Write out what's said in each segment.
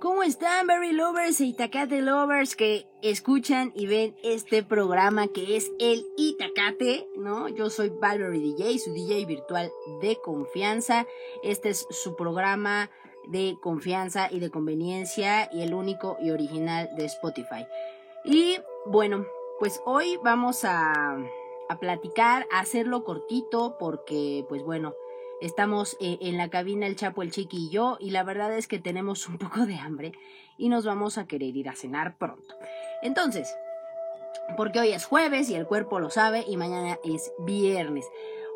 ¿Cómo están, Berry Lovers e Itacate Lovers que escuchan y ven este programa que es el Itacate, ¿no? Yo soy Valerie DJ, su DJ virtual de confianza. Este es su programa de confianza y de conveniencia y el único y original de Spotify. Y bueno, pues hoy vamos a, a platicar, a hacerlo cortito porque, pues bueno, Estamos eh, en la cabina el Chapo, el Chiqui y yo, y la verdad es que tenemos un poco de hambre y nos vamos a querer ir a cenar pronto. Entonces, porque hoy es jueves y el cuerpo lo sabe y mañana es viernes.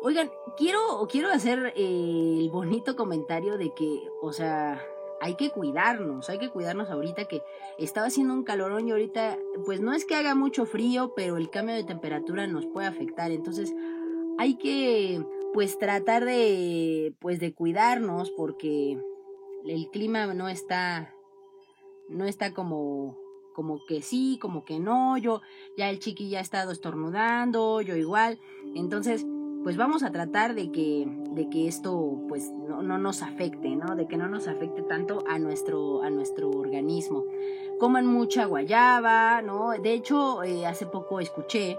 Oigan, quiero, quiero hacer eh, el bonito comentario de que, o sea, hay que cuidarnos, hay que cuidarnos ahorita que estaba haciendo un calorón y ahorita, pues no es que haga mucho frío, pero el cambio de temperatura nos puede afectar. Entonces, hay que pues tratar de pues de cuidarnos porque el clima no está no está como como que sí, como que no, yo ya el chiqui ya ha estado estornudando, yo igual. Entonces, pues vamos a tratar de que de que esto pues no, no nos afecte, ¿no? De que no nos afecte tanto a nuestro a nuestro organismo. Coman mucha guayaba, ¿no? De hecho, eh, hace poco escuché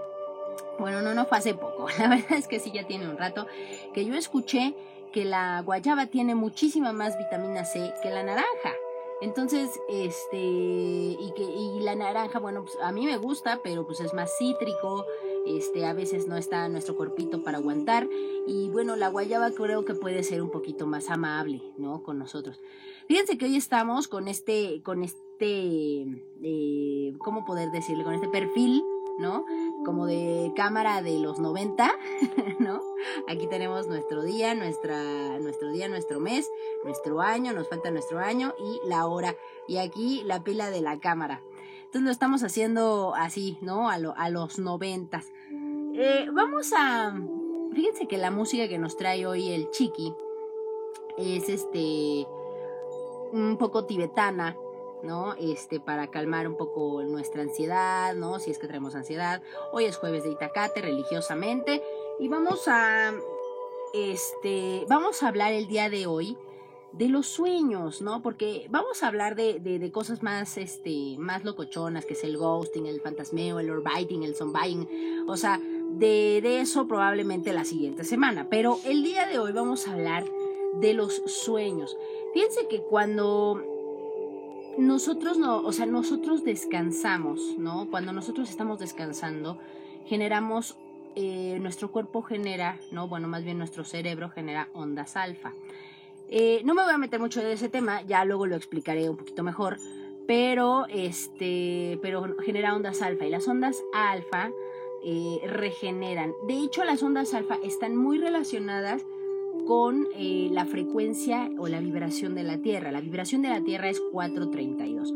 bueno, no, no fue hace poco, la verdad es que sí ya tiene un rato, que yo escuché que la guayaba tiene muchísima más vitamina C que la naranja. Entonces, este, y que, y la naranja, bueno, pues a mí me gusta, pero pues es más cítrico, este, a veces no está nuestro cuerpito para aguantar, y bueno, la guayaba creo que puede ser un poquito más amable, ¿no? Con nosotros. Fíjense que hoy estamos con este, con este, eh, ¿cómo poder decirle? Con este perfil ¿no? Como de cámara de los 90, ¿no? Aquí tenemos nuestro día, nuestra, nuestro día, nuestro mes, nuestro año, nos falta nuestro año y la hora. Y aquí la pila de la cámara. Entonces lo estamos haciendo así, ¿no? A, los 90. Eh, vamos a... Fíjense que la música que nos trae hoy el Chiqui es este... un poco tibetana ¿no? Este, para calmar un poco nuestra ansiedad, ¿no? Si es que tenemos ansiedad. Hoy es jueves de Itacate, religiosamente. Y vamos a, este, vamos a hablar el día de hoy de los sueños, ¿no? Porque vamos a hablar de, de, cosas más, este, más locochonas, que es el ghosting, el fantasmeo, el orbiting, el zombieing. O sea, de, de eso probablemente la siguiente semana. Pero el día de hoy vamos a hablar de los sueños. Fíjense que cuando nosotros no, o sea, nosotros descansamos, ¿no? Cuando nosotros estamos descansando, generamos, eh, nuestro cuerpo genera, ¿no? Bueno, más bien nuestro cerebro genera ondas alfa. Eh, no me voy a meter mucho de ese tema, ya luego lo explicaré un poquito mejor, pero este, pero genera ondas alfa y las ondas alfa eh, regeneran. De hecho, las ondas alfa están muy relacionadas con eh, la frecuencia o la vibración de la Tierra. La vibración de la Tierra es 432.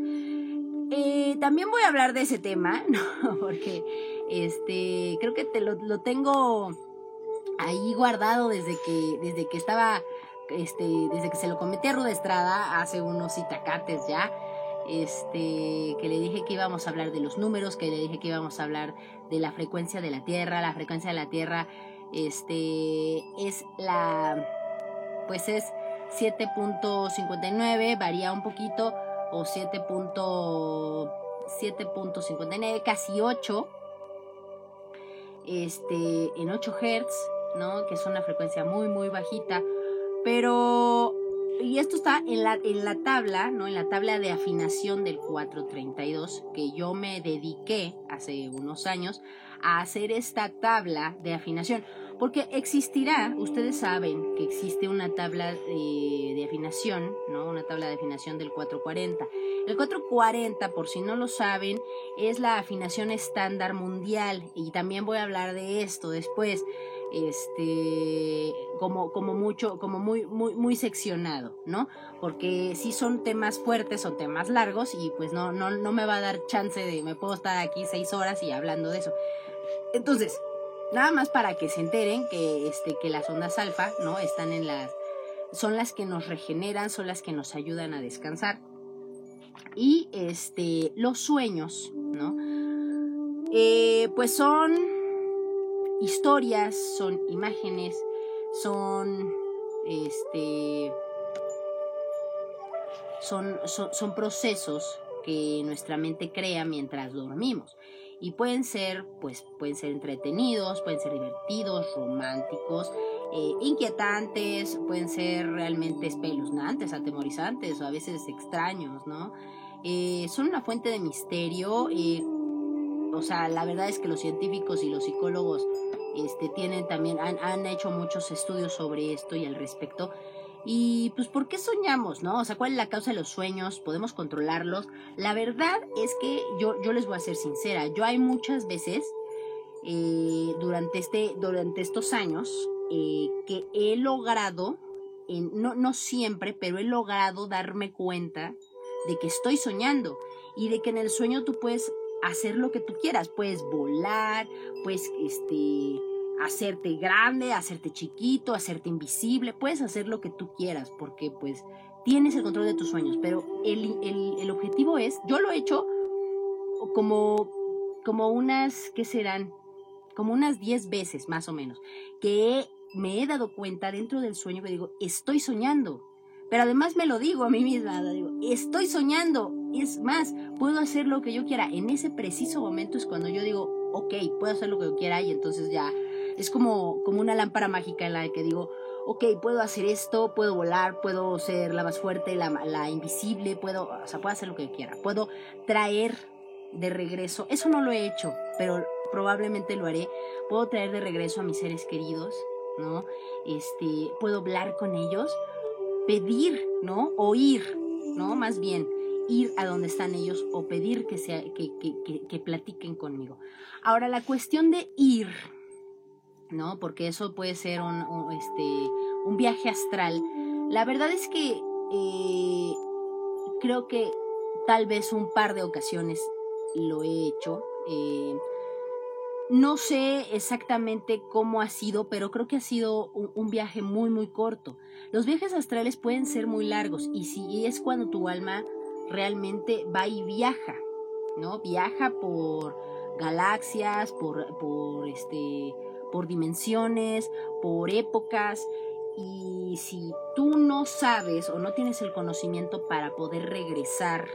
Eh, también voy a hablar de ese tema, porque este, creo que te lo, tengo ahí guardado desde que, desde que estaba, este, desde que se lo cometí a Ruda Estrada hace unos itacates ya. Este, que le dije que íbamos a hablar de los números, que le dije que íbamos a hablar de la frecuencia de la Tierra. La frecuencia de la Tierra este es la, pues es 7.59, varía un poquito, o 7.59, casi 8, este, en 8 Hz, ¿no? Que es una frecuencia muy, muy bajita, pero y esto está en la, en la tabla, ¿no? En la tabla de afinación del 432, que yo me dediqué hace unos años a hacer esta tabla de afinación. Porque existirá, ustedes saben que existe una tabla de, afinación, ¿no? Una tabla de afinación del 440. El 440, por si no lo saben, es la afinación estándar mundial. Y también voy a hablar de esto después este como como mucho como muy muy muy seccionado no porque si son temas fuertes o temas largos y pues no no no me va a dar chance de me puedo estar aquí seis horas y hablando de eso. Entonces nada más para que se enteren que este que las ondas alfa no están en las son las que nos regeneran son las que nos ayudan a descansar. Y este los sueños no eh, pues son historias, son imágenes, son este son, son, procesos que nuestra mente crea mientras dormimos y pueden ser, pues, pueden ser entretenidos, pueden ser divertidos, románticos, eh, inquietantes, pueden ser realmente espeluznantes, atemorizantes o a veces extraños, ¿no? Eh, son una fuente de misterio. Eh, o sea, la verdad es que los científicos y los psicólogos este, tienen también, han, han hecho muchos estudios sobre esto y al respecto. Y pues, ¿por qué soñamos, no? O sea, ¿cuál es la causa de los sueños? ¿Podemos controlarlos? La verdad es que yo, yo les voy a ser sincera. Yo hay muchas veces eh, durante, este, durante estos años eh, que he logrado, no, no siempre, pero he logrado darme cuenta de que estoy soñando y de que en el sueño tú puedes hacer lo que tú quieras. Puedes volar, puedes este, hacerte grande, hacerte chiquito, hacerte invisible, puedes hacer lo que tú quieras porque pues tienes el control de tus sueños, pero el, objetivo es, yo lo he hecho como, como unas, ¿qué serán? Como unas 10 veces más o menos, que me he dado cuenta dentro del sueño que digo, estoy soñando. Pero además me lo digo a mí misma, digo, estoy soñando. Es más, puedo hacer lo que yo quiera. En ese preciso momento es cuando yo digo, ok, puedo hacer lo que yo quiera y entonces ya es como, como una lámpara mágica en la que digo, ok, puedo hacer esto, puedo volar, puedo ser la más fuerte, la, la invisible, puedo, o sea, puedo hacer lo que quiera, puedo traer de regreso, eso no lo he hecho, pero probablemente lo haré, puedo traer de regreso a mis seres queridos, ¿no? Este, puedo hablar con ellos, pedir, ¿no? O ir, ¿no? Más bien, ir a donde están ellos o pedir que, sea, que, que, que platiquen conmigo. Ahora, la cuestión de ir, ¿no? Porque eso puede ser un, este, un viaje astral. La verdad es que eh, creo que tal vez un par de ocasiones lo he hecho. Eh, no sé exactamente cómo ha sido, pero creo que ha sido un, viaje muy, muy corto. Los viajes astrales pueden ser muy largos y si es cuando tu alma realmente va y viaja, ¿no? Viaja por galaxias, por, por este, por dimensiones, por épocas. Y si tú no sabes o no tienes el conocimiento para poder regresar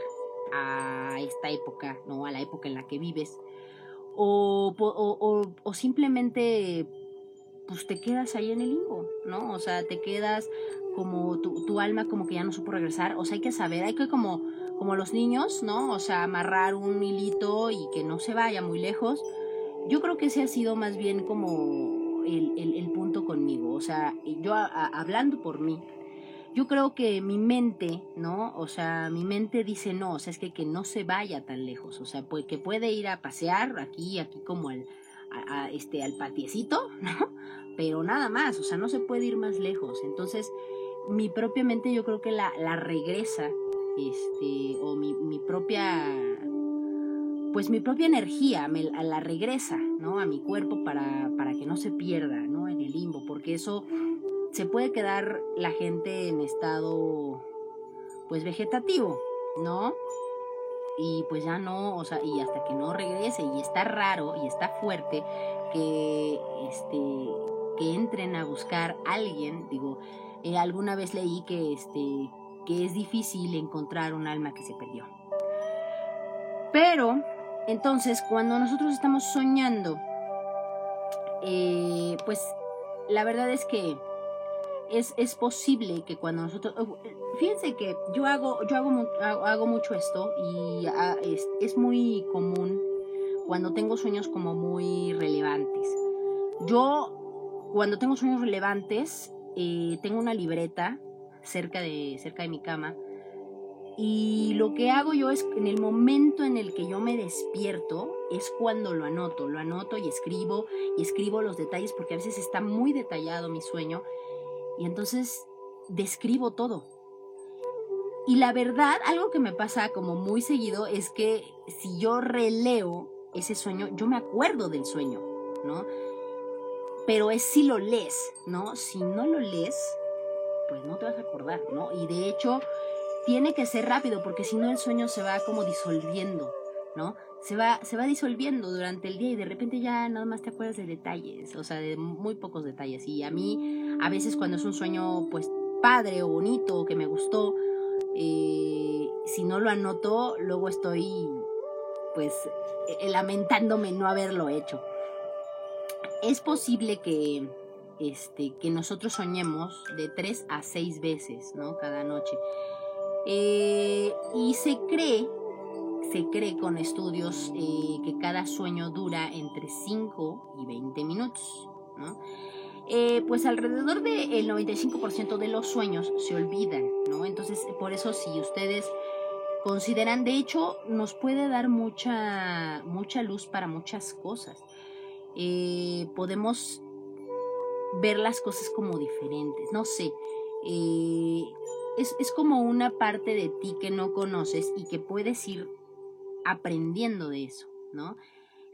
a esta época, ¿no? A la época en la que vives, o, o, simplemente pues te quedas ahí en el limbo, ¿no? O sea, te quedas como tu, tu, alma como que ya no supo regresar. O sea, hay que saber, hay que como, como los niños, ¿no? O sea, amarrar un hilito y que no se vaya muy lejos yo creo que ese ha sido más bien como el, punto conmigo. O sea, yo hablando por mí, yo creo que mi mente, ¿no? O sea, mi mente dice no, o sea, es que, que no se vaya tan lejos, o sea, pues, que puede ir a pasear aquí, aquí como al, este, al patiecito, ¿no? Pero nada más, o sea, no se puede ir más lejos. Entonces, mi propia mente yo creo que la, la regresa, este, o mi, mi propia pues mi propia energía me la regresa, ¿no? A mi cuerpo para, para que no se pierda, ¿no? En el limbo, porque eso se puede quedar la gente en estado, pues vegetativo, ¿no? Y pues ya no, o sea, y hasta que no regrese, y está raro y está fuerte que, este, que entren a buscar a alguien, digo, eh, alguna vez leí que, este, que es difícil encontrar un alma que se perdió. Pero entonces, cuando nosotros estamos soñando, eh, pues la verdad es que es, es, posible que cuando nosotros... Fíjense que yo hago, yo hago, hago mucho esto y ah, es, es, muy común cuando tengo sueños como muy relevantes. Yo, cuando tengo sueños relevantes, eh, tengo una libreta cerca de, cerca de mi cama y lo que hago yo es, en el momento en el que yo me despierto, es cuando lo anoto, lo anoto y escribo, y escribo los detalles, porque a veces está muy detallado mi sueño, y entonces describo todo. Y la verdad, algo que me pasa como muy seguido es que si yo releo ese sueño, yo me acuerdo del sueño, ¿no? Pero es si lo lees, ¿no? Si no lo lees, pues no te vas a acordar, ¿no? Y de hecho, tiene que ser rápido porque si no el sueño se va como disolviendo, ¿no? Se va, se va disolviendo durante el día y de repente ya nada más te acuerdas de detalles, o sea, de muy pocos detalles. Y a mí, a veces cuando es un sueño, pues, padre o bonito o que me gustó, Eh, si no lo anoto, luego estoy pues eh, lamentándome no haberlo hecho. Es posible que, este, que nosotros soñemos de tres a seis veces, ¿no? Cada noche. Eh, y se cree, se cree con estudios eh, que cada sueño dura entre 5 y 20 minutos, ¿no? pues alrededor del 95% de los sueños se olvidan, ¿no? Entonces, por eso si ustedes consideran, de hecho, nos puede dar mucha, mucha luz para muchas cosas. Eh, podemos ver las cosas como diferentes, no sé. Eh, es, es, como una parte de ti que no conoces y que puedes ir aprendiendo de eso, ¿no?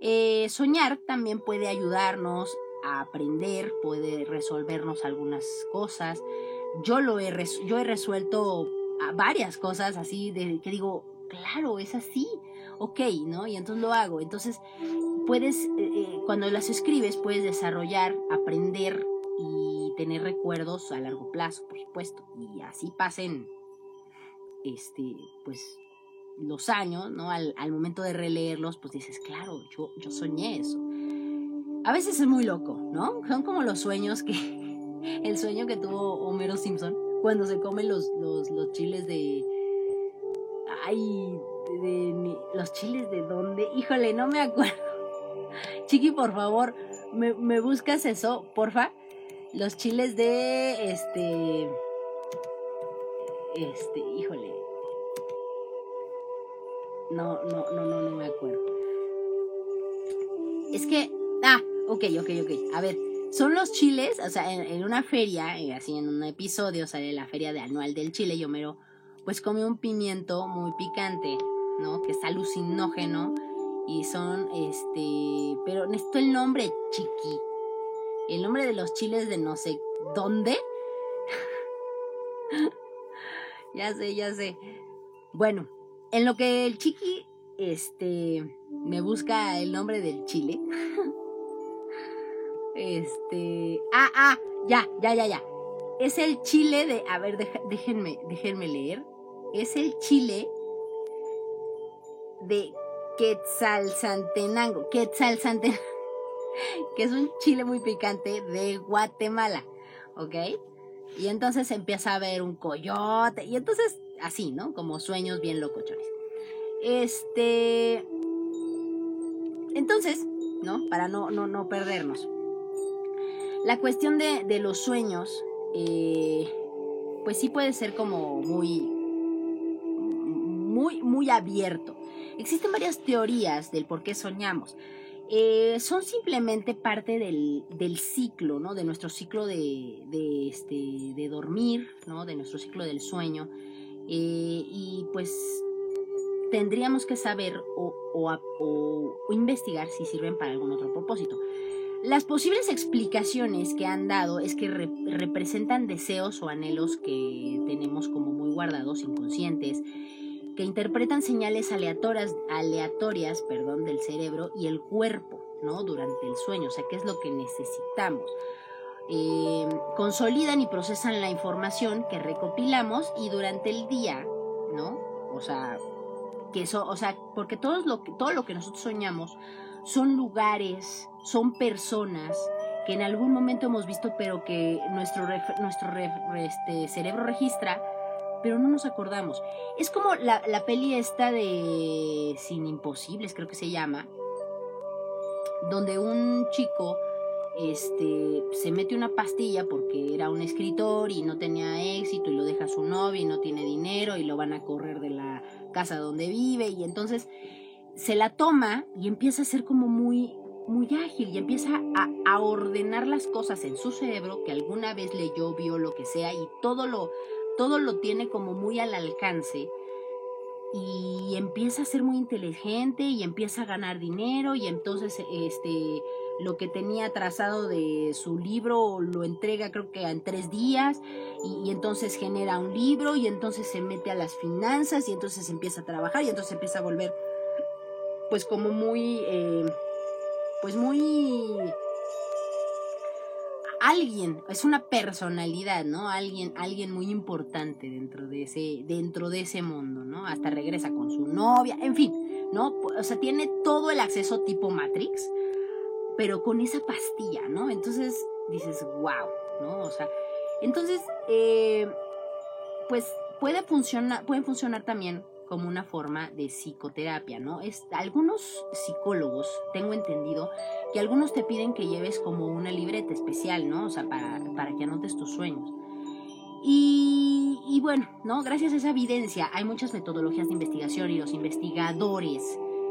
Eh, soñar también puede ayudarnos a aprender, puede resolvernos algunas cosas. Yo lo he, yo he resuelto varias cosas así de que digo, claro, es así, ok, ¿no? Y entonces lo hago. Entonces, puedes, eh, eh, cuando las escribes, puedes desarrollar, aprender y tener recuerdos a largo plazo, por supuesto. Y así pasen, este, pues, los años, ¿no? Al, momento de releerlos, pues dices, claro, yo, yo soñé eso. A veces es muy loco, ¿no? Son como los sueños que, el sueño que tuvo Homero Simpson cuando se comen los, los, los chiles de... Ay, de, los chiles de dónde. Híjole, no me acuerdo. Chiqui, por favor, me, me buscas eso, porfa. Los chiles de este. Este, híjole. No, no, no, no, no me acuerdo. Es que. Ah, ok, ok, ok. A ver, son los chiles, o sea, en, una feria, así en un episodio sale la feria de anual del chile y Homero pues come un pimiento muy picante, ¿no? Que es alucinógeno y son, este, pero necesito el nombre, chiqui. El nombre de los chiles de no sé dónde. ya sé, ya sé. Bueno, en lo que el chiqui, este, me busca el nombre del chile. Este. Ah, ah, ya, ya, ya, ya. Es el chile de. A ver, déjenme, déjenme leer. Es el chile de Quetzalsantenango. Quetzalsantenango. Que es un chile muy picante de Guatemala. ¿Ok? Y entonces empieza a ver un coyote. Y entonces, así, ¿no? Como sueños bien locochones. Este. Entonces, ¿no? Para no, no, no perdernos. La cuestión de, los sueños, eh, pues sí puede ser como muy, muy, muy abierto. Existen varias teorías del por qué soñamos. Eh, son simplemente parte del, ciclo, ¿no? De nuestro ciclo de, este, de dormir, ¿no? De nuestro ciclo del sueño. Eh, y pues tendríamos que saber o, o, investigar si sirven para algún otro propósito. Las posibles explicaciones que han dado es que representan deseos o anhelos que tenemos como muy guardados, inconscientes, que interpretan señales aleatorias, aleatorias perdón, del cerebro y el cuerpo ¿no? durante el sueño, o sea, qué es lo que necesitamos. Eh, consolidan y procesan la información que recopilamos y durante el día, ¿no? O sea, que eso, o sea, porque todo lo, todo lo que nosotros soñamos son lugares, son personas que en algún momento hemos visto, pero que nuestro, nuestro este, cerebro registra, pero no nos acordamos. Es como la, la peli esta de Sin Imposibles, creo que se llama, donde un chico este, se mete una pastilla porque era un escritor y no tenía éxito y lo deja su novia y no tiene dinero y lo van a correr de la casa donde vive y entonces se la toma y empieza a ser como muy, muy ágil y empieza a, ordenar las cosas en su cerebro que alguna vez leyó, vio lo que sea y todo lo, todo lo tiene como muy al alcance y empieza a ser muy inteligente y empieza a ganar dinero y entonces este lo que tenía trazado de su libro lo entrega creo que en tres días y, entonces genera un libro y entonces se mete a las finanzas y entonces empieza a trabajar y entonces empieza a volver pues como muy, eh, pues muy... alguien, es una personalidad, ¿no? Alguien, alguien muy importante dentro de ese, dentro de ese mundo, ¿no? Hasta regresa con su novia, en fin, ¿no? O sea, tiene todo el acceso tipo Matrix, pero con esa pastilla, ¿no? Entonces dices, wow, ¿no? O sea, entonces, eh, pues puede funcionar, pueden funcionar también como una forma de psicoterapia, ¿no? Es, algunos psicólogos, tengo entendido, que algunos te piden que lleves como una libreta especial, ¿no? O sea, para, para que anotes tus sueños. Y, y, bueno, ¿no? Gracias a esa evidencia hay muchas metodologías de investigación y los investigadores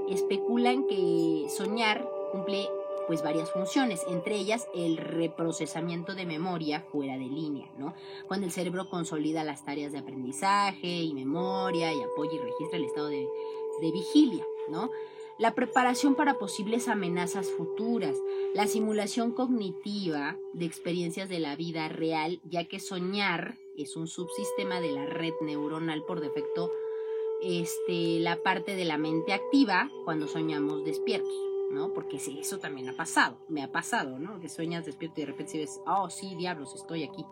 especulan que soñar cumple pues varias funciones, entre ellas el reprocesamiento de memoria fuera de línea, ¿no? Cuando el cerebro consolida las tareas de aprendizaje y memoria y apoya y registra el estado de, de vigilia, ¿no? La preparación para posibles amenazas futuras, la simulación cognitiva de experiencias de la vida real, ya que soñar es un subsistema de la red neuronal por defecto, este, la parte de la mente activa cuando soñamos despiertos. Porque eso también ha pasado, me ha pasado, ¿no? Que sueñas despierto y de repente ves, oh, sí, diablos, estoy aquí.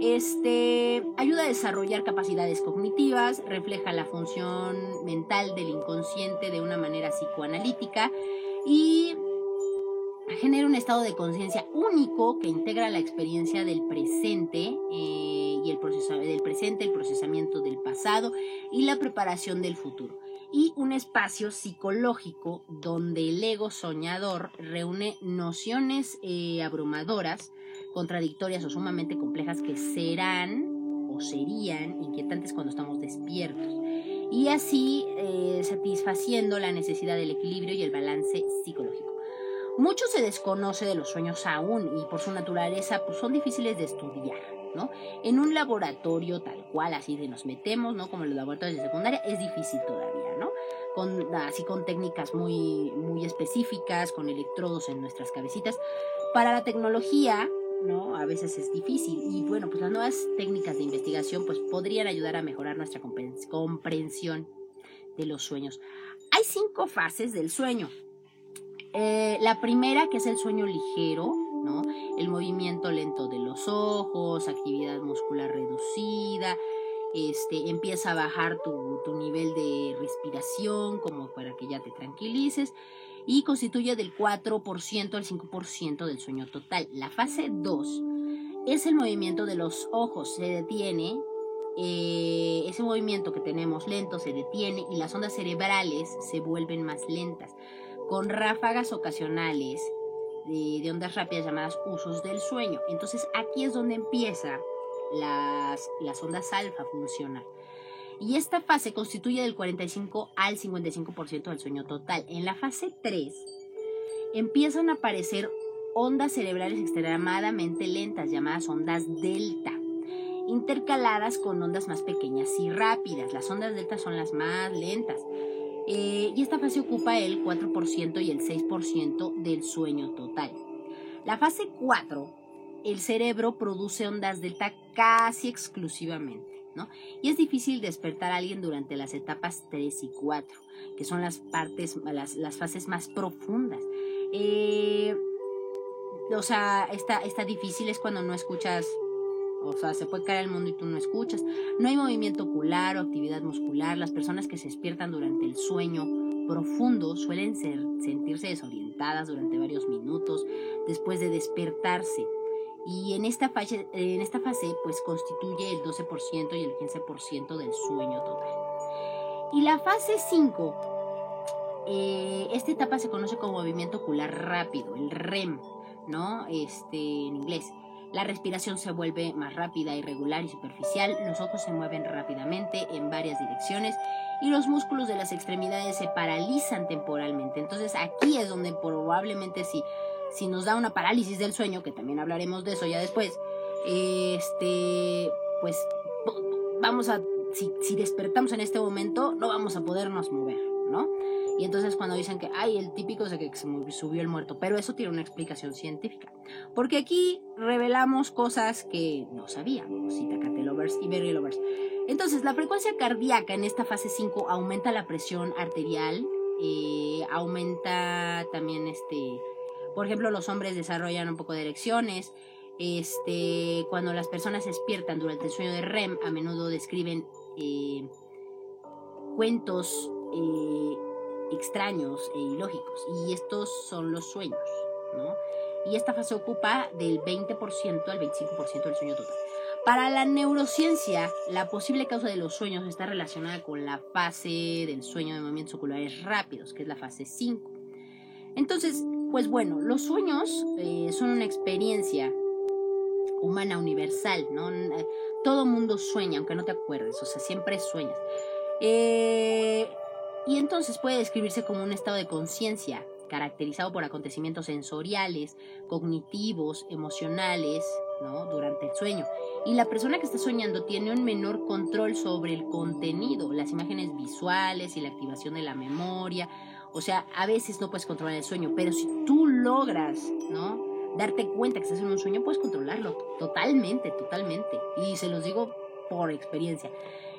Este ayuda a desarrollar capacidades cognitivas, refleja la función mental del inconsciente de una manera psicoanalítica y genera un estado de conciencia único que integra la experiencia del presente eh, y el proceso del presente, el procesamiento del pasado y la preparación del futuro y un espacio psicológico donde el ego soñador reúne nociones eh, abrumadoras, contradictorias o sumamente complejas que serán o serían inquietantes cuando estamos despiertos y así eh, satisfaciendo la necesidad del equilibrio y el balance psicológico. Mucho se desconoce de los sueños aún y por su naturaleza pues, son difíciles de estudiar. ¿no? En un laboratorio tal cual, así de nos metemos, ¿no? Como los laboratorios de secundaria, es difícil todavía. Con, así con técnicas muy, muy específicas, con electrodos en nuestras cabecitas. Para la tecnología, ¿no? A veces es difícil. Y bueno, pues las nuevas técnicas de investigación, pues podrían ayudar a mejorar nuestra comprensión de los sueños. Hay cinco fases del sueño. Eh, la primera, que es el sueño ligero, ¿no? El movimiento lento de los ojos, actividad muscular reducida, este, empieza a bajar tu, tu, nivel de respiración como para que ya te tranquilices y constituye del 4% al 5% del sueño total. La fase 2 es el movimiento de los ojos, se detiene, eh, ese movimiento que tenemos lento se detiene y las ondas cerebrales se vuelven más lentas, con ráfagas ocasionales de, ondas rápidas llamadas usos del sueño. Entonces aquí es donde empieza las, las ondas alfa a funcionar. Y esta fase constituye del 45 al 55% del sueño total. En la fase 3 empiezan a aparecer ondas cerebrales extremadamente lentas llamadas ondas delta, intercaladas con ondas más pequeñas y rápidas. Las ondas delta son las más lentas. Eh, y esta fase ocupa el 4% y el 6% del sueño total. La fase 4, el cerebro produce ondas delta casi exclusivamente, ¿no? Y es difícil despertar a alguien durante las etapas 3 y 4, que son las partes, las, las fases más profundas. Eh, o sea, está, está difícil es cuando no escuchas o sea, se puede caer el mundo y tú no escuchas. No hay movimiento ocular o actividad muscular. Las personas que se despiertan durante el sueño profundo suelen sentirse desorientadas durante varios minutos después de despertarse. Y en esta fase, en esta fase pues constituye el 12% y el 15% del sueño total. Y la fase 5, eh, esta etapa se conoce como movimiento ocular rápido, el REM, ¿no? Este, en inglés. La respiración se vuelve más rápida, irregular y superficial, los ojos se mueven rápidamente en varias direcciones y los músculos de las extremidades se paralizan temporalmente. Entonces aquí es donde probablemente si, si nos da una parálisis del sueño, que también hablaremos de eso ya después, este, pues vamos a, si, si despertamos en este momento, no vamos a podernos mover, ¿no? Y entonces cuando dicen que, ay, el típico es que se subió el muerto, pero eso tiene una explicación científica. Porque aquí revelamos cosas que no sabíamos, Itacate Lovers y Berry Lovers. Entonces, la frecuencia cardíaca en esta fase 5 aumenta la presión arterial, eh, aumenta también este, por ejemplo, los hombres desarrollan un poco de erecciones, Este, cuando las personas despiertan durante el sueño de REM, a menudo describen eh, cuentos eh, extraños e ilógicos. Y estos son los sueños, ¿no? Y esta fase ocupa del 20% al 25% del sueño total. Para la neurociencia, la posible causa de los sueños está relacionada con la fase del sueño de movimientos oculares rápidos, que es la fase 5. Entonces, pues bueno, los sueños eh, son una experiencia humana universal, ¿no? Todo mundo sueña, aunque no te acuerdes, o sea, siempre sueñas. Eh, y entonces puede describirse como un estado de conciencia caracterizado por acontecimientos sensoriales, cognitivos, emocionales, ¿no? Durante el sueño. Y la persona que está soñando tiene un menor control sobre el contenido, las imágenes visuales y la activación de la memoria. O sea, a veces no puedes controlar el sueño, pero si tú logras, ¿no? Darte cuenta que estás en un sueño, puedes controlarlo totalmente, totalmente. Y se los digo por experiencia.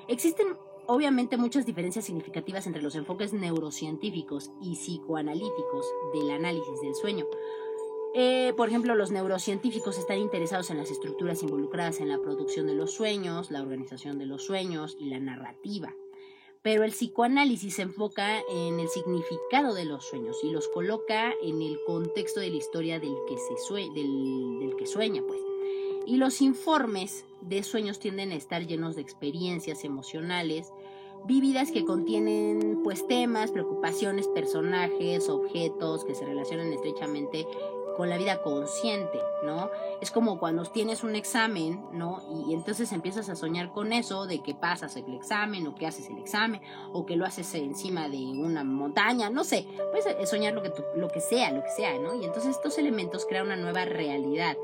Existen obviamente muchas diferencias significativas entre los enfoques neurocientíficos y psicoanalíticos del análisis del sueño. Eh, por ejemplo, los neurocientíficos están interesados en las estructuras involucradas en la producción de los sueños, la organización de los sueños y la narrativa. Pero el psicoanálisis se enfoca en el significado de los sueños y los coloca en el contexto de la historia del que, se del, del que sueña, pues. Y los informes de sueños tienden a estar llenos de experiencias emocionales vívidas que contienen pues temas, preocupaciones, personajes, objetos que se relacionan estrechamente con la vida consciente, ¿no? Es como cuando tienes un examen, ¿no? Y, entonces empiezas a soñar con eso, de que pasas el examen, o que haces el examen, o que lo haces encima de una montaña, no sé, puedes soñar lo que, lo que sea, lo que sea, ¿no? Y entonces estos elementos crean una nueva realidad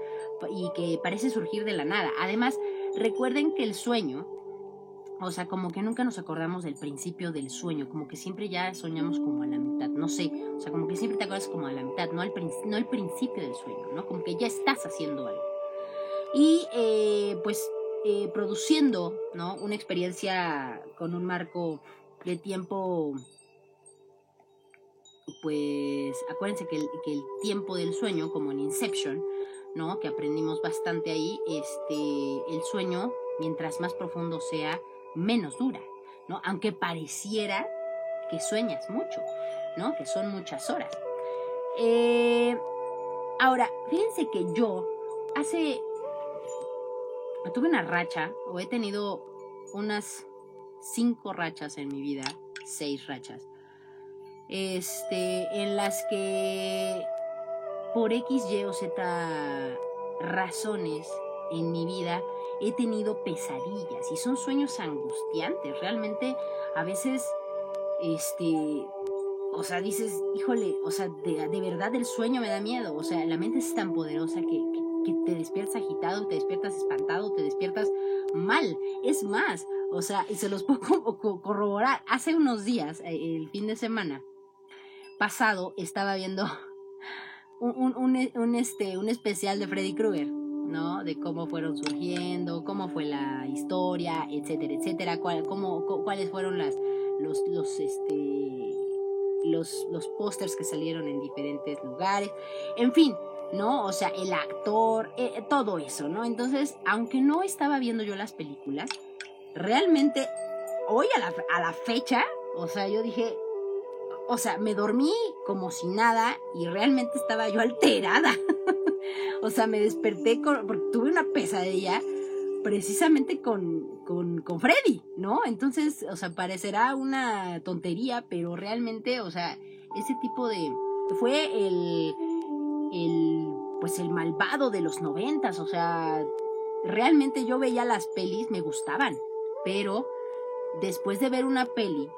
y que parece surgir de la nada. Además, recuerden que el sueño o sea, como que nunca nos acordamos del principio del sueño, como que siempre ya soñamos como a la mitad, no sé, o sea, como que siempre te acuerdas como a la mitad, no al, no al principio del sueño, ¿no? Como que ya estás haciendo algo. Y eh, pues eh, produciendo, ¿no? Una experiencia con un marco de tiempo, pues acuérdense que el, que el tiempo del sueño, como en Inception, ¿no? Que aprendimos bastante ahí, este, el sueño, mientras más profundo sea, menos dura, ¿no? Aunque pareciera que sueñas mucho, ¿no? Que son muchas horas. Eh, ahora, fíjense que yo hace... Tuve una racha, o he tenido unas cinco rachas en mi vida, seis rachas, este, en las que por X, Y o Z razones en mi vida he tenido pesadillas y son sueños angustiantes. Realmente a veces, este, o sea, dices, híjole, o sea, de, verdad el sueño me da miedo. O sea, la mente es tan poderosa que, te despiertas agitado, te despiertas espantado, te despiertas mal. Es más, o sea, y se los puedo corroborar. Hace unos días, eh, el fin de semana pasado, estaba viendo un, un, este, un especial de Freddy Krueger ¿no? De cómo fueron surgiendo, cómo fue la historia, etcétera, etcétera, cuál, cómo, cuáles fueron las, los, los, este, los, los pósters que salieron en diferentes lugares, en fin, ¿no? O sea, el actor, eh, todo eso, ¿no? Entonces, aunque no estaba viendo yo las películas, realmente hoy a la, a la fecha, o sea, yo dije, o sea, me dormí como si nada y realmente estaba yo alterada. o sea, me desperté con, porque tuve una pesadilla precisamente con, con, con, Freddy, ¿no? Entonces, o sea, parecerá una tontería, pero realmente, o sea, ese tipo de... fue el... el pues el malvado de los noventas, o sea, realmente yo veía las pelis, me gustaban, pero después de ver una peli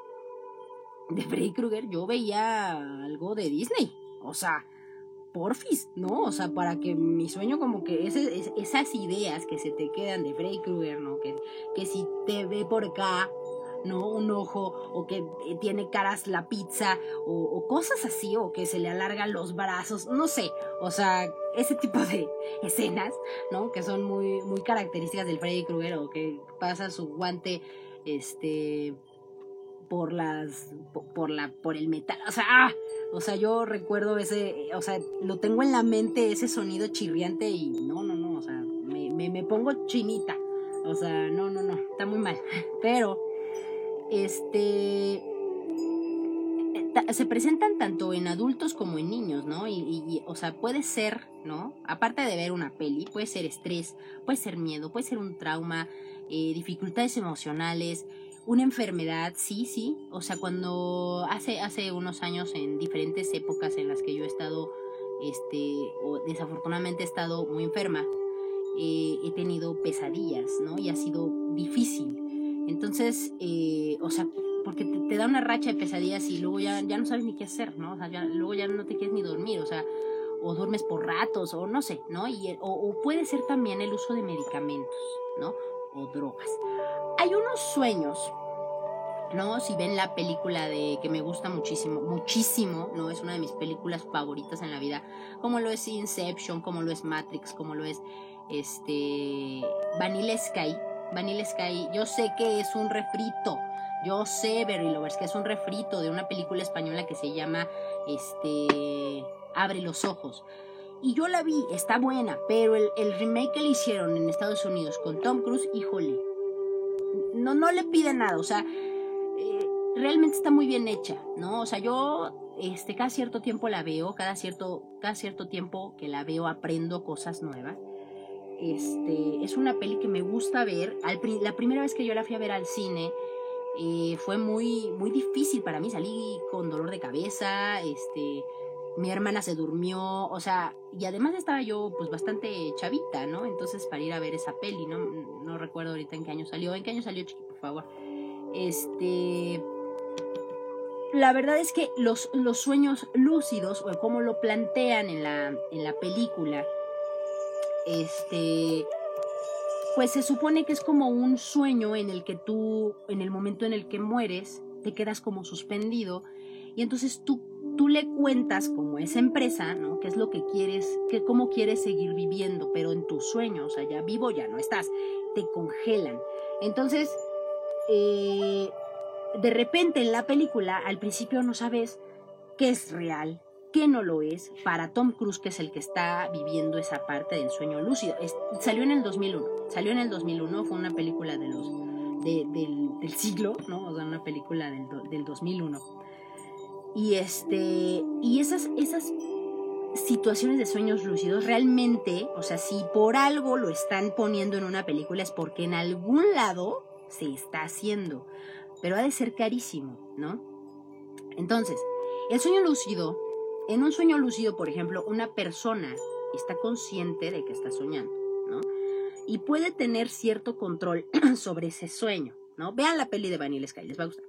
de Freddy Krueger, yo veía algo de Disney, o sea, porfis, ¿no? O sea, para que mi sueño como que esas ideas que se te quedan de Freddy Krueger, ¿no? Que, que si te ve por acá, ¿no? Un ojo, o que tiene caras la pizza, o, cosas así, o que se le alargan los brazos, no sé, o sea, ese tipo de escenas, ¿no? Que son muy, muy características del Freddy Krueger, o que pasa su guante, este, por las, por la, por el metal, o sea, ¡ah! O sea, yo recuerdo ese, o sea, lo tengo en la mente ese sonido chirriante y no, no, no, o sea, me, me pongo chinita. O sea, no, no, no, está muy mal. Pero, este, se presentan tanto en adultos como en niños, ¿no? Y, o sea, puede ser, ¿no? Aparte de ver una peli, puede ser estrés, puede ser miedo, puede ser un trauma, eh, dificultades emocionales, una enfermedad, sí, sí. O sea, cuando hace, hace unos años, en diferentes épocas en las que yo he estado, este, o desafortunadamente he estado muy enferma, eh, he tenido pesadillas, ¿no? Y ha sido difícil. Entonces, eh, o sea, porque te, da una racha de pesadillas y luego ya, ya no sabes ni qué hacer, ¿no? O sea, ya, luego ya no te quieres ni dormir, o sea, o duermes por ratos, o no sé, ¿no? Y, o, puede ser también el uso de medicamentos, ¿no? O drogas. Hay unos sueños, ¿no? Si ven la película de que me gusta muchísimo, muchísimo, ¿no? Es una de mis películas favoritas en la vida, como lo es Inception, como lo es Matrix, como lo es este Vanilla Sky. Vanilla Sky, yo sé que es un refrito, yo sé, Berry Lovers, que es un refrito de una película española que se llama este Abre los ojos. Y yo la vi, está buena, pero el, remake que le hicieron en Estados Unidos con Tom Cruise, híjole, no, no le pide nada, o sea, eh, realmente está muy bien hecha, ¿no? O sea, yo este, cada cierto tiempo la veo, cada cierto, cada cierto tiempo que la veo aprendo cosas nuevas. Este, es una peli que me gusta ver. la primera vez que yo la fui a ver al cine, eh, fue muy, muy difícil para mí, salí con dolor de cabeza, este, mi hermana se durmió, o sea, y además estaba yo pues bastante chavita, ¿no? Entonces para ir a ver esa peli, ¿no? No recuerdo ahorita en qué año salió, ¿en qué año salió, chiqui, por favor? Este... La verdad es que los, los sueños lúcidos, o como lo plantean en la, en la película, este pues se supone que es como un sueño en el que tú, en el momento en el que mueres, te quedas como suspendido y entonces tú, tú le cuentas como esa empresa, ¿no? ¿Qué es lo que quieres, que cómo quieres seguir viviendo, pero en tus sueños, o sea, ya vivo ya no estás, te congelan. Entonces, eh, de repente en la película, al principio no sabes qué es real, qué no lo es para Tom Cruise, que es el que está viviendo esa parte del sueño lúcido. salió en el 2001, salió en el 2001, fue una película de los, del, siglo, ¿no? O sea, una película del, del 2001. Y, este, y esas, esas situaciones de sueños lúcidos realmente, o sea, si por algo lo están poniendo en una película es porque en algún lado se está haciendo, pero ha de ser carísimo, ¿no? Entonces, el sueño lúcido en un sueño lúcido, por ejemplo, una persona está consciente de que está soñando, ¿no? Y puede tener cierto control sobre ese sueño, ¿no? Vean la peli de Vanilla Sky, les va a gustar.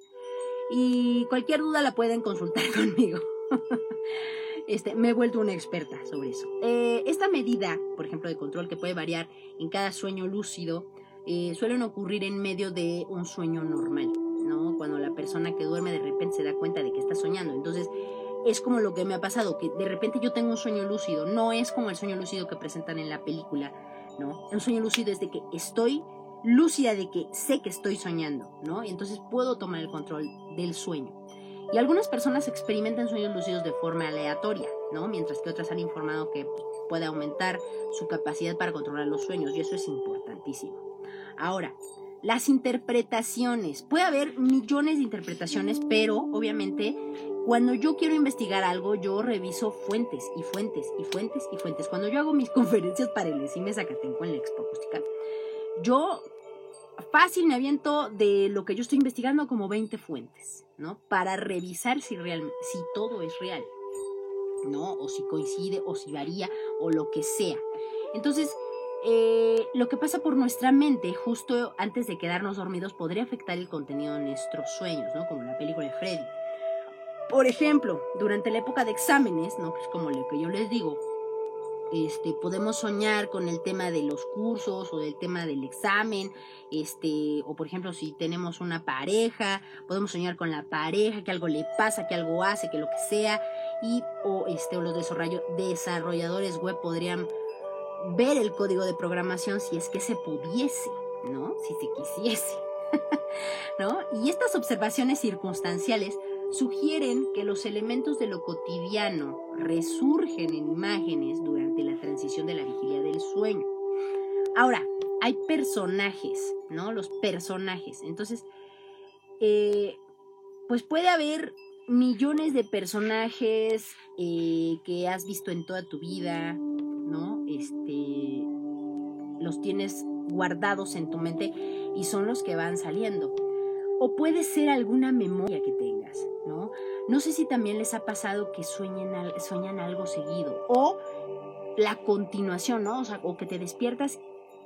Y cualquier duda la pueden consultar conmigo. Este, me he vuelto una experta sobre eso. Eh, esta medida, por ejemplo, de control que puede variar en cada sueño lúcido, eh, suelen ocurrir en medio de un sueño normal, ¿no? Cuando la persona que duerme de repente se da cuenta de que está soñando. Entonces, es como lo que me ha pasado, que de repente yo tengo un sueño lúcido, no es como el sueño lúcido que presentan en la película, ¿no? Un sueño lúcido es de que estoy lúcida de que sé que estoy soñando, ¿no? Y entonces puedo tomar el control del sueño. Y algunas personas experimentan sueños lúcidos de forma aleatoria, ¿no? Mientras que otras han informado que puede aumentar su capacidad para controlar los sueños, y eso es importantísimo. Ahora, las interpretaciones. Puede haber millones de interpretaciones, pero obviamente cuando yo quiero investigar algo, yo reviso fuentes y fuentes y fuentes y fuentes. Cuando yo hago mis conferencias para el ECIME Zacatenco en la Expo Acústica, yo fácil me aviento de lo que yo estoy investigando como 20 fuentes, ¿no? Para revisar si, real, si todo es real, ¿no? O si coincide, o si varía, o lo que sea. Entonces, eh, lo que pasa por nuestra mente justo antes de quedarnos dormidos podría afectar el contenido de nuestros sueños, ¿no? Como la película de Freddy. Por ejemplo, durante la época de exámenes, ¿no? Pues como lo que yo les digo, este, podemos soñar con el tema de los cursos o del tema del examen, este, o por ejemplo si tenemos una pareja, podemos soñar con la pareja, que algo le pasa, que algo hace, que lo que sea, y o, este, o los desarrolladores web podrían ver el código de programación si es que se pudiese, ¿no? Si se quisiese, ¿no? Y estas observaciones circunstanciales sugieren que los elementos de lo cotidiano resurgen en imágenes durante la transición de la vigilia del sueño. Ahora, hay personajes, ¿no? Los personajes. Entonces, eh, pues puede haber millones de personajes eh, que has visto en toda tu vida, ¿no? Este, los tienes guardados en tu mente y son los que van saliendo. O puede ser alguna memoria que tengas, ¿no? No sé si también les ha pasado que sueñen, sueñan algo seguido o la continuación, ¿no? O que te despiertas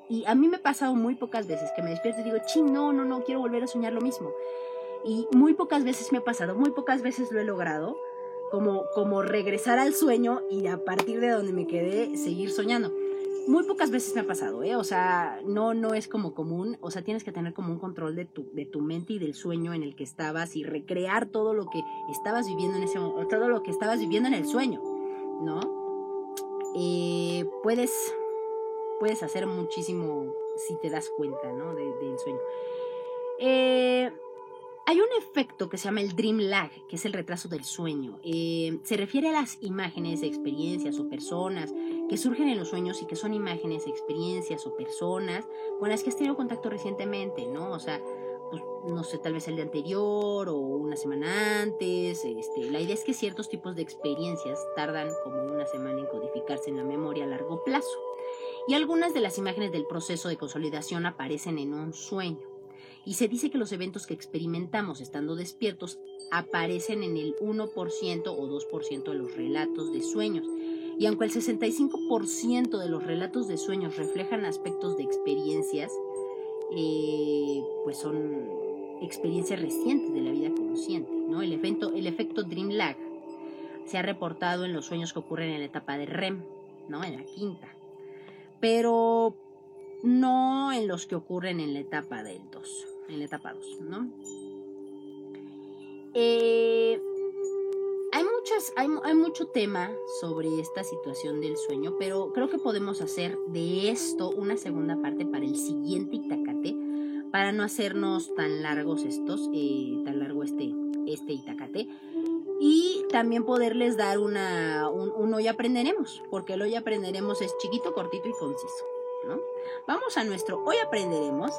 y a mí me ha pasado muy pocas veces que me despierto y digo, ching, no, no, no, quiero volver a soñar lo mismo. Y muy pocas veces me ha pasado, muy pocas veces lo he logrado, como, como regresar al sueño y a partir de donde me quedé seguir soñando. Muy pocas veces me ha pasado, ¿eh? O sea, no, no es como común, o sea, tienes que tener como un control de tu, de tu mente y del sueño en el que estabas y recrear todo lo que estabas viviendo en ese momento, todo lo que estabas viviendo en el sueño, ¿no? Eh, puedes, puedes hacer muchísimo si te das cuenta, ¿no? del sueño. Eh, hay un efecto que se llama el dream lag, que es el retraso del sueño. Eh, se refiere a las imágenes, experiencias o personas que surgen en los sueños y que son imágenes, experiencias o personas con las que has tenido contacto recientemente, ¿no? O sea, pues, no sé, tal vez el día anterior o una semana antes. Este, la idea es que ciertos tipos de experiencias tardan como una semana en codificarse en la memoria a largo plazo. Y algunas de las imágenes del proceso de consolidación aparecen en un sueño y se dice que los eventos que experimentamos estando despiertos aparecen en el 1% o 2% de los relatos de sueños. Y aunque el 65% de los relatos de sueños reflejan aspectos de experiencias, eh, pues son experiencias recientes de la vida consciente. ¿no? El, efecto, el efecto Dream Lag se ha reportado en los sueños que ocurren en la etapa de REM, ¿no? en la quinta. Pero no en los que ocurren en la etapa del 2 en la etapa 2, ¿no? Eh, hay, muchas, hay, mucho tema sobre esta situación del sueño, pero creo que podemos hacer de esto una segunda parte para el siguiente Itacate, para no hacernos tan largos estos, eh, tan largo este, este Itacate. Y también poderles dar una, un, un hoy aprenderemos, porque el hoy aprenderemos es chiquito, cortito y conciso. ¿no? Vamos a nuestro hoy aprenderemos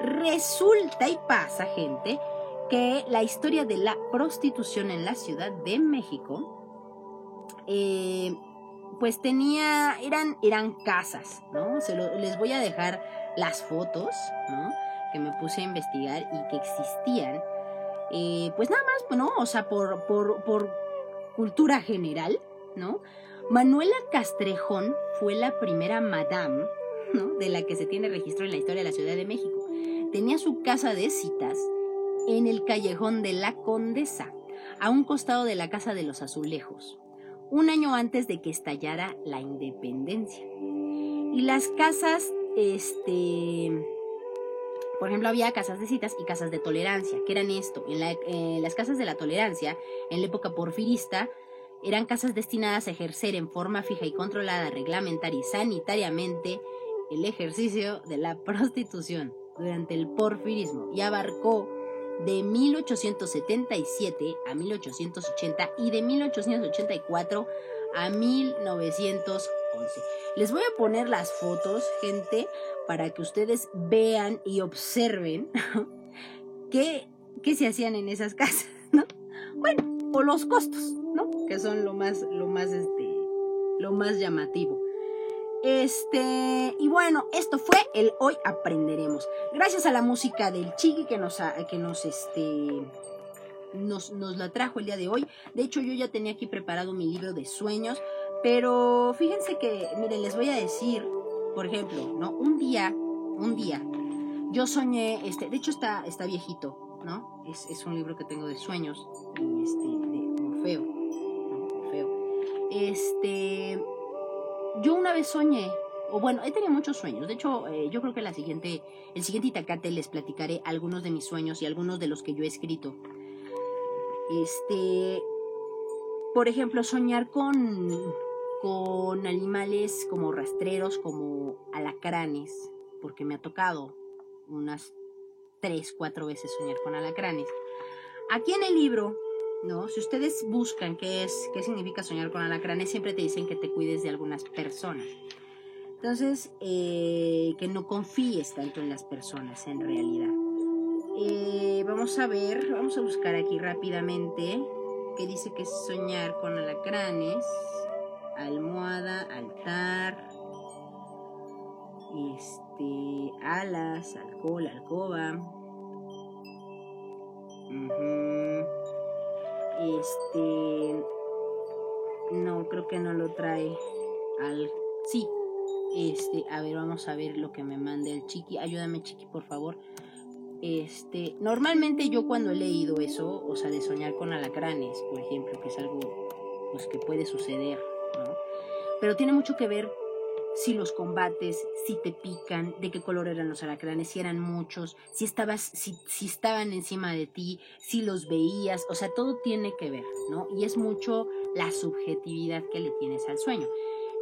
Resulta y pasa, gente, que la historia de la prostitución en la Ciudad de México, eh, pues tenía, eran, eran casas, ¿no? Se les voy a dejar las fotos, ¿no? Que me puse a investigar y que existían. Eh, pues nada más, bueno, o sea, por, por, por cultura general, ¿no? Manuela Castrejón fue la primera madame, ¿no? De la que se tiene registro en la historia de la Ciudad de México tenía su casa de citas en el callejón de la Condesa, a un costado de la Casa de los Azulejos, un año antes de que estallara la independencia. Y las casas, este, por ejemplo, había casas de citas y casas de tolerancia, que eran esto. En, las casas de la tolerancia, en la época porfirista, eran casas destinadas a ejercer en forma fija y controlada, reglamentaria y sanitariamente el ejercicio de la prostitución durante el porfirismo y abarcó de 1877 a 1880 y de 1884 a 1911. Les voy a poner las fotos, gente, para que ustedes vean y observen qué, qué se hacían en esas casas, ¿no? Bueno, o los costos, ¿no? Que son lo más, lo más, este, lo más llamativo. Este, y bueno, esto fue el Hoy Aprenderemos. Gracias a la música del Chiqui que nos, que nos, este, nos, nos la trajo el día de hoy. De hecho, yo ya tenía aquí preparado mi libro de sueños, pero fíjense que, miren, les voy a decir, por ejemplo, ¿no? Un día, un día, yo soñé, este, de hecho está, está viejito, ¿no? Es, es un libro que tengo de sueños, este, de Morfeo, ¿no? Morfeo. Este, yo una vez soñé, o bueno, he tenido muchos sueños. De hecho, eh, yo creo que la siguiente, el siguiente Itacate les platicaré algunos de mis sueños y algunos de los que yo he escrito. Este, por ejemplo, soñar con, con animales como rastreros, como alacranes, porque me ha tocado unas tres, cuatro veces soñar con alacranes. Aquí en el libro ¿no? Si ustedes buscan qué es, qué significa soñar con alacranes, siempre te dicen que te cuides de algunas personas. Entonces, eh, que no confíes tanto en las personas en realidad. Eh, vamos a ver, vamos a buscar aquí rápidamente que dice que es soñar con alacranes, almohada, altar, este, alas, alcohol, alcoba. Este, no, creo que no lo trae al, sí, este, a ver, vamos a ver lo que me mande el chiqui. Ayúdame, chiqui, por favor. Este, normalmente yo cuando he leído eso, o sea, de soñar con alacranes, por ejemplo, que es algo pues que puede suceder, ¿no? Pero tiene mucho que ver si los combates, si te pican, de qué color eran los alacranes, si eran muchos, si estabas, si, si estaban encima de ti, si los veías, o sea, todo tiene que ver, ¿no? Y es mucho la subjetividad que le tienes al sueño.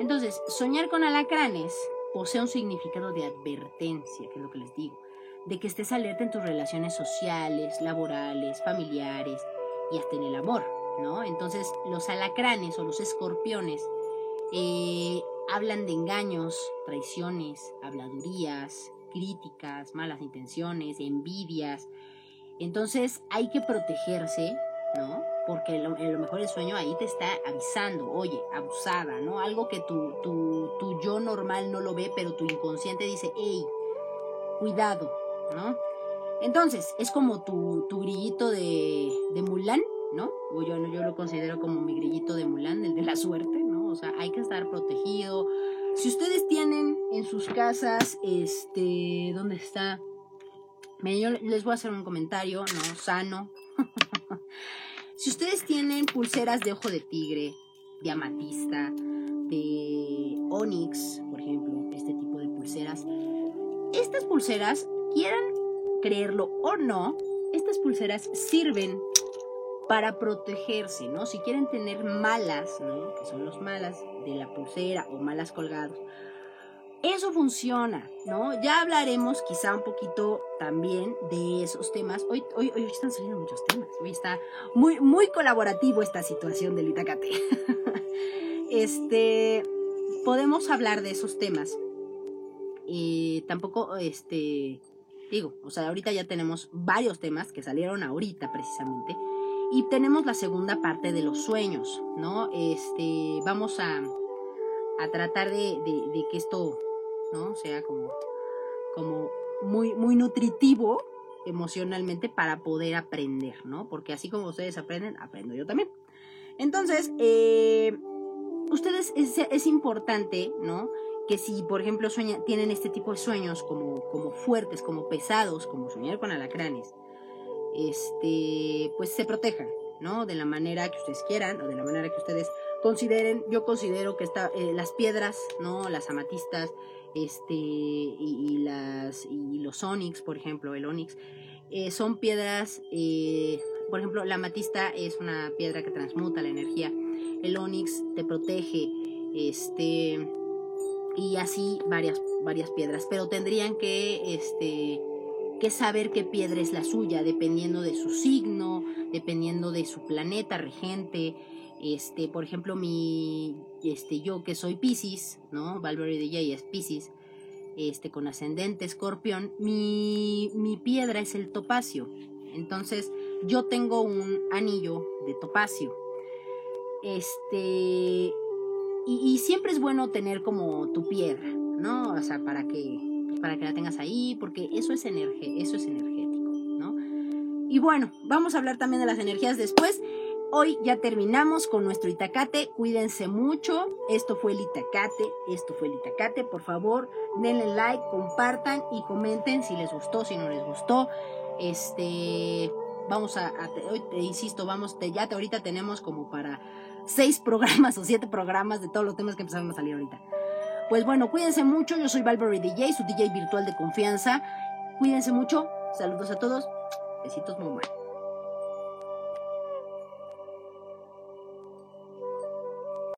Entonces, soñar con alacranes posee un significado de advertencia, que es lo que les digo, de que estés alerta en tus relaciones sociales, laborales, familiares y hasta en el amor, ¿no? Entonces, los alacranes o los escorpiones eh, hablan de engaños, traiciones, habladurías, críticas, malas intenciones, envidias. Entonces, hay que protegerse, ¿no? porque lo, lo, mejor el sueño ahí te está avisando, oye, abusada, ¿no? Algo que tu, tu, tu yo normal no lo ve, pero tu inconsciente dice, hey, cuidado, ¿no? Entonces, es como tu, tu grillito de, de Mulan, ¿no? O yo, yo lo considero como mi grillito de Mulan, el de la suerte. O sea, hay que estar protegido. Si ustedes tienen en sus casas, este, ¿dónde está? yo les voy a hacer un comentario, ¿no? Sano. Si ustedes tienen pulseras de ojo de tigre, de amatista, de onix, por ejemplo, este tipo de pulseras, estas pulseras, quieran creerlo o no, estas pulseras sirven para protegerse, ¿no? Si quieren tener malas, ¿no? Que son los malas de la pulsera o malas colgados, eso funciona, ¿no? Ya hablaremos quizá un poquito también de esos temas. Hoy, hoy, hoy están saliendo muchos temas. Hoy está muy, muy colaborativo esta situación del Itacate. este, podemos hablar de esos temas. Y tampoco, este, digo, o sea, ahorita ya tenemos varios temas que salieron ahorita precisamente. Y tenemos la segunda parte de los sueños, ¿no? Este, vamos a, a tratar de, que esto ¿no? Sea como, como muy, muy nutritivo emocionalmente para poder aprender, ¿no? Porque así como ustedes aprenden, aprendo yo también. Entonces, eh, ustedes es, importante, ¿no? Que si, por ejemplo, tienen este tipo de sueños como, como fuertes, como pesados, como soñar con alacranes, este, pues se protejan, ¿no? De la manera que ustedes quieran o de la manera que ustedes consideren. Yo considero que está, eh, las piedras, ¿no? Las amatistas, este, y, las, y los Onyx, por ejemplo, el Onyx, eh, son piedras, eh, por ejemplo, la amatista es una piedra que transmuta la energía, el Onyx te protege, este, y así varias, varias piedras, pero tendrían que, este, saber qué piedra es la suya, dependiendo de su signo, dependiendo de su planeta regente, este, por ejemplo, mi, este, yo que soy Pisces, ¿no? Valverde de Jay es Pisces, este, con ascendente escorpión, mi, mi piedra es el topacio. Entonces, yo tengo un anillo de topacio. Este, y, siempre es bueno tener como tu piedra, ¿no? O sea, para que, para que la tengas ahí, porque eso es energía, eso es energético, ¿no? Y bueno, vamos a hablar también de las energías después. Hoy ya terminamos con nuestro Itacate. Cuídense mucho. Esto fue el Itacate. Esto fue el Itacate. Por favor, denle like, compartan y comenten si les gustó, si no les gustó. Este, vamos a, hoy te insisto, vamos, ya te, ahorita tenemos como para seis programas o siete programas de todos los temas que empezaron a salir ahorita. Pues bueno, cuídense mucho. Yo soy Valverde DJ, su DJ virtual de confianza. Cuídense mucho. Saludos a todos. Besitos, muy.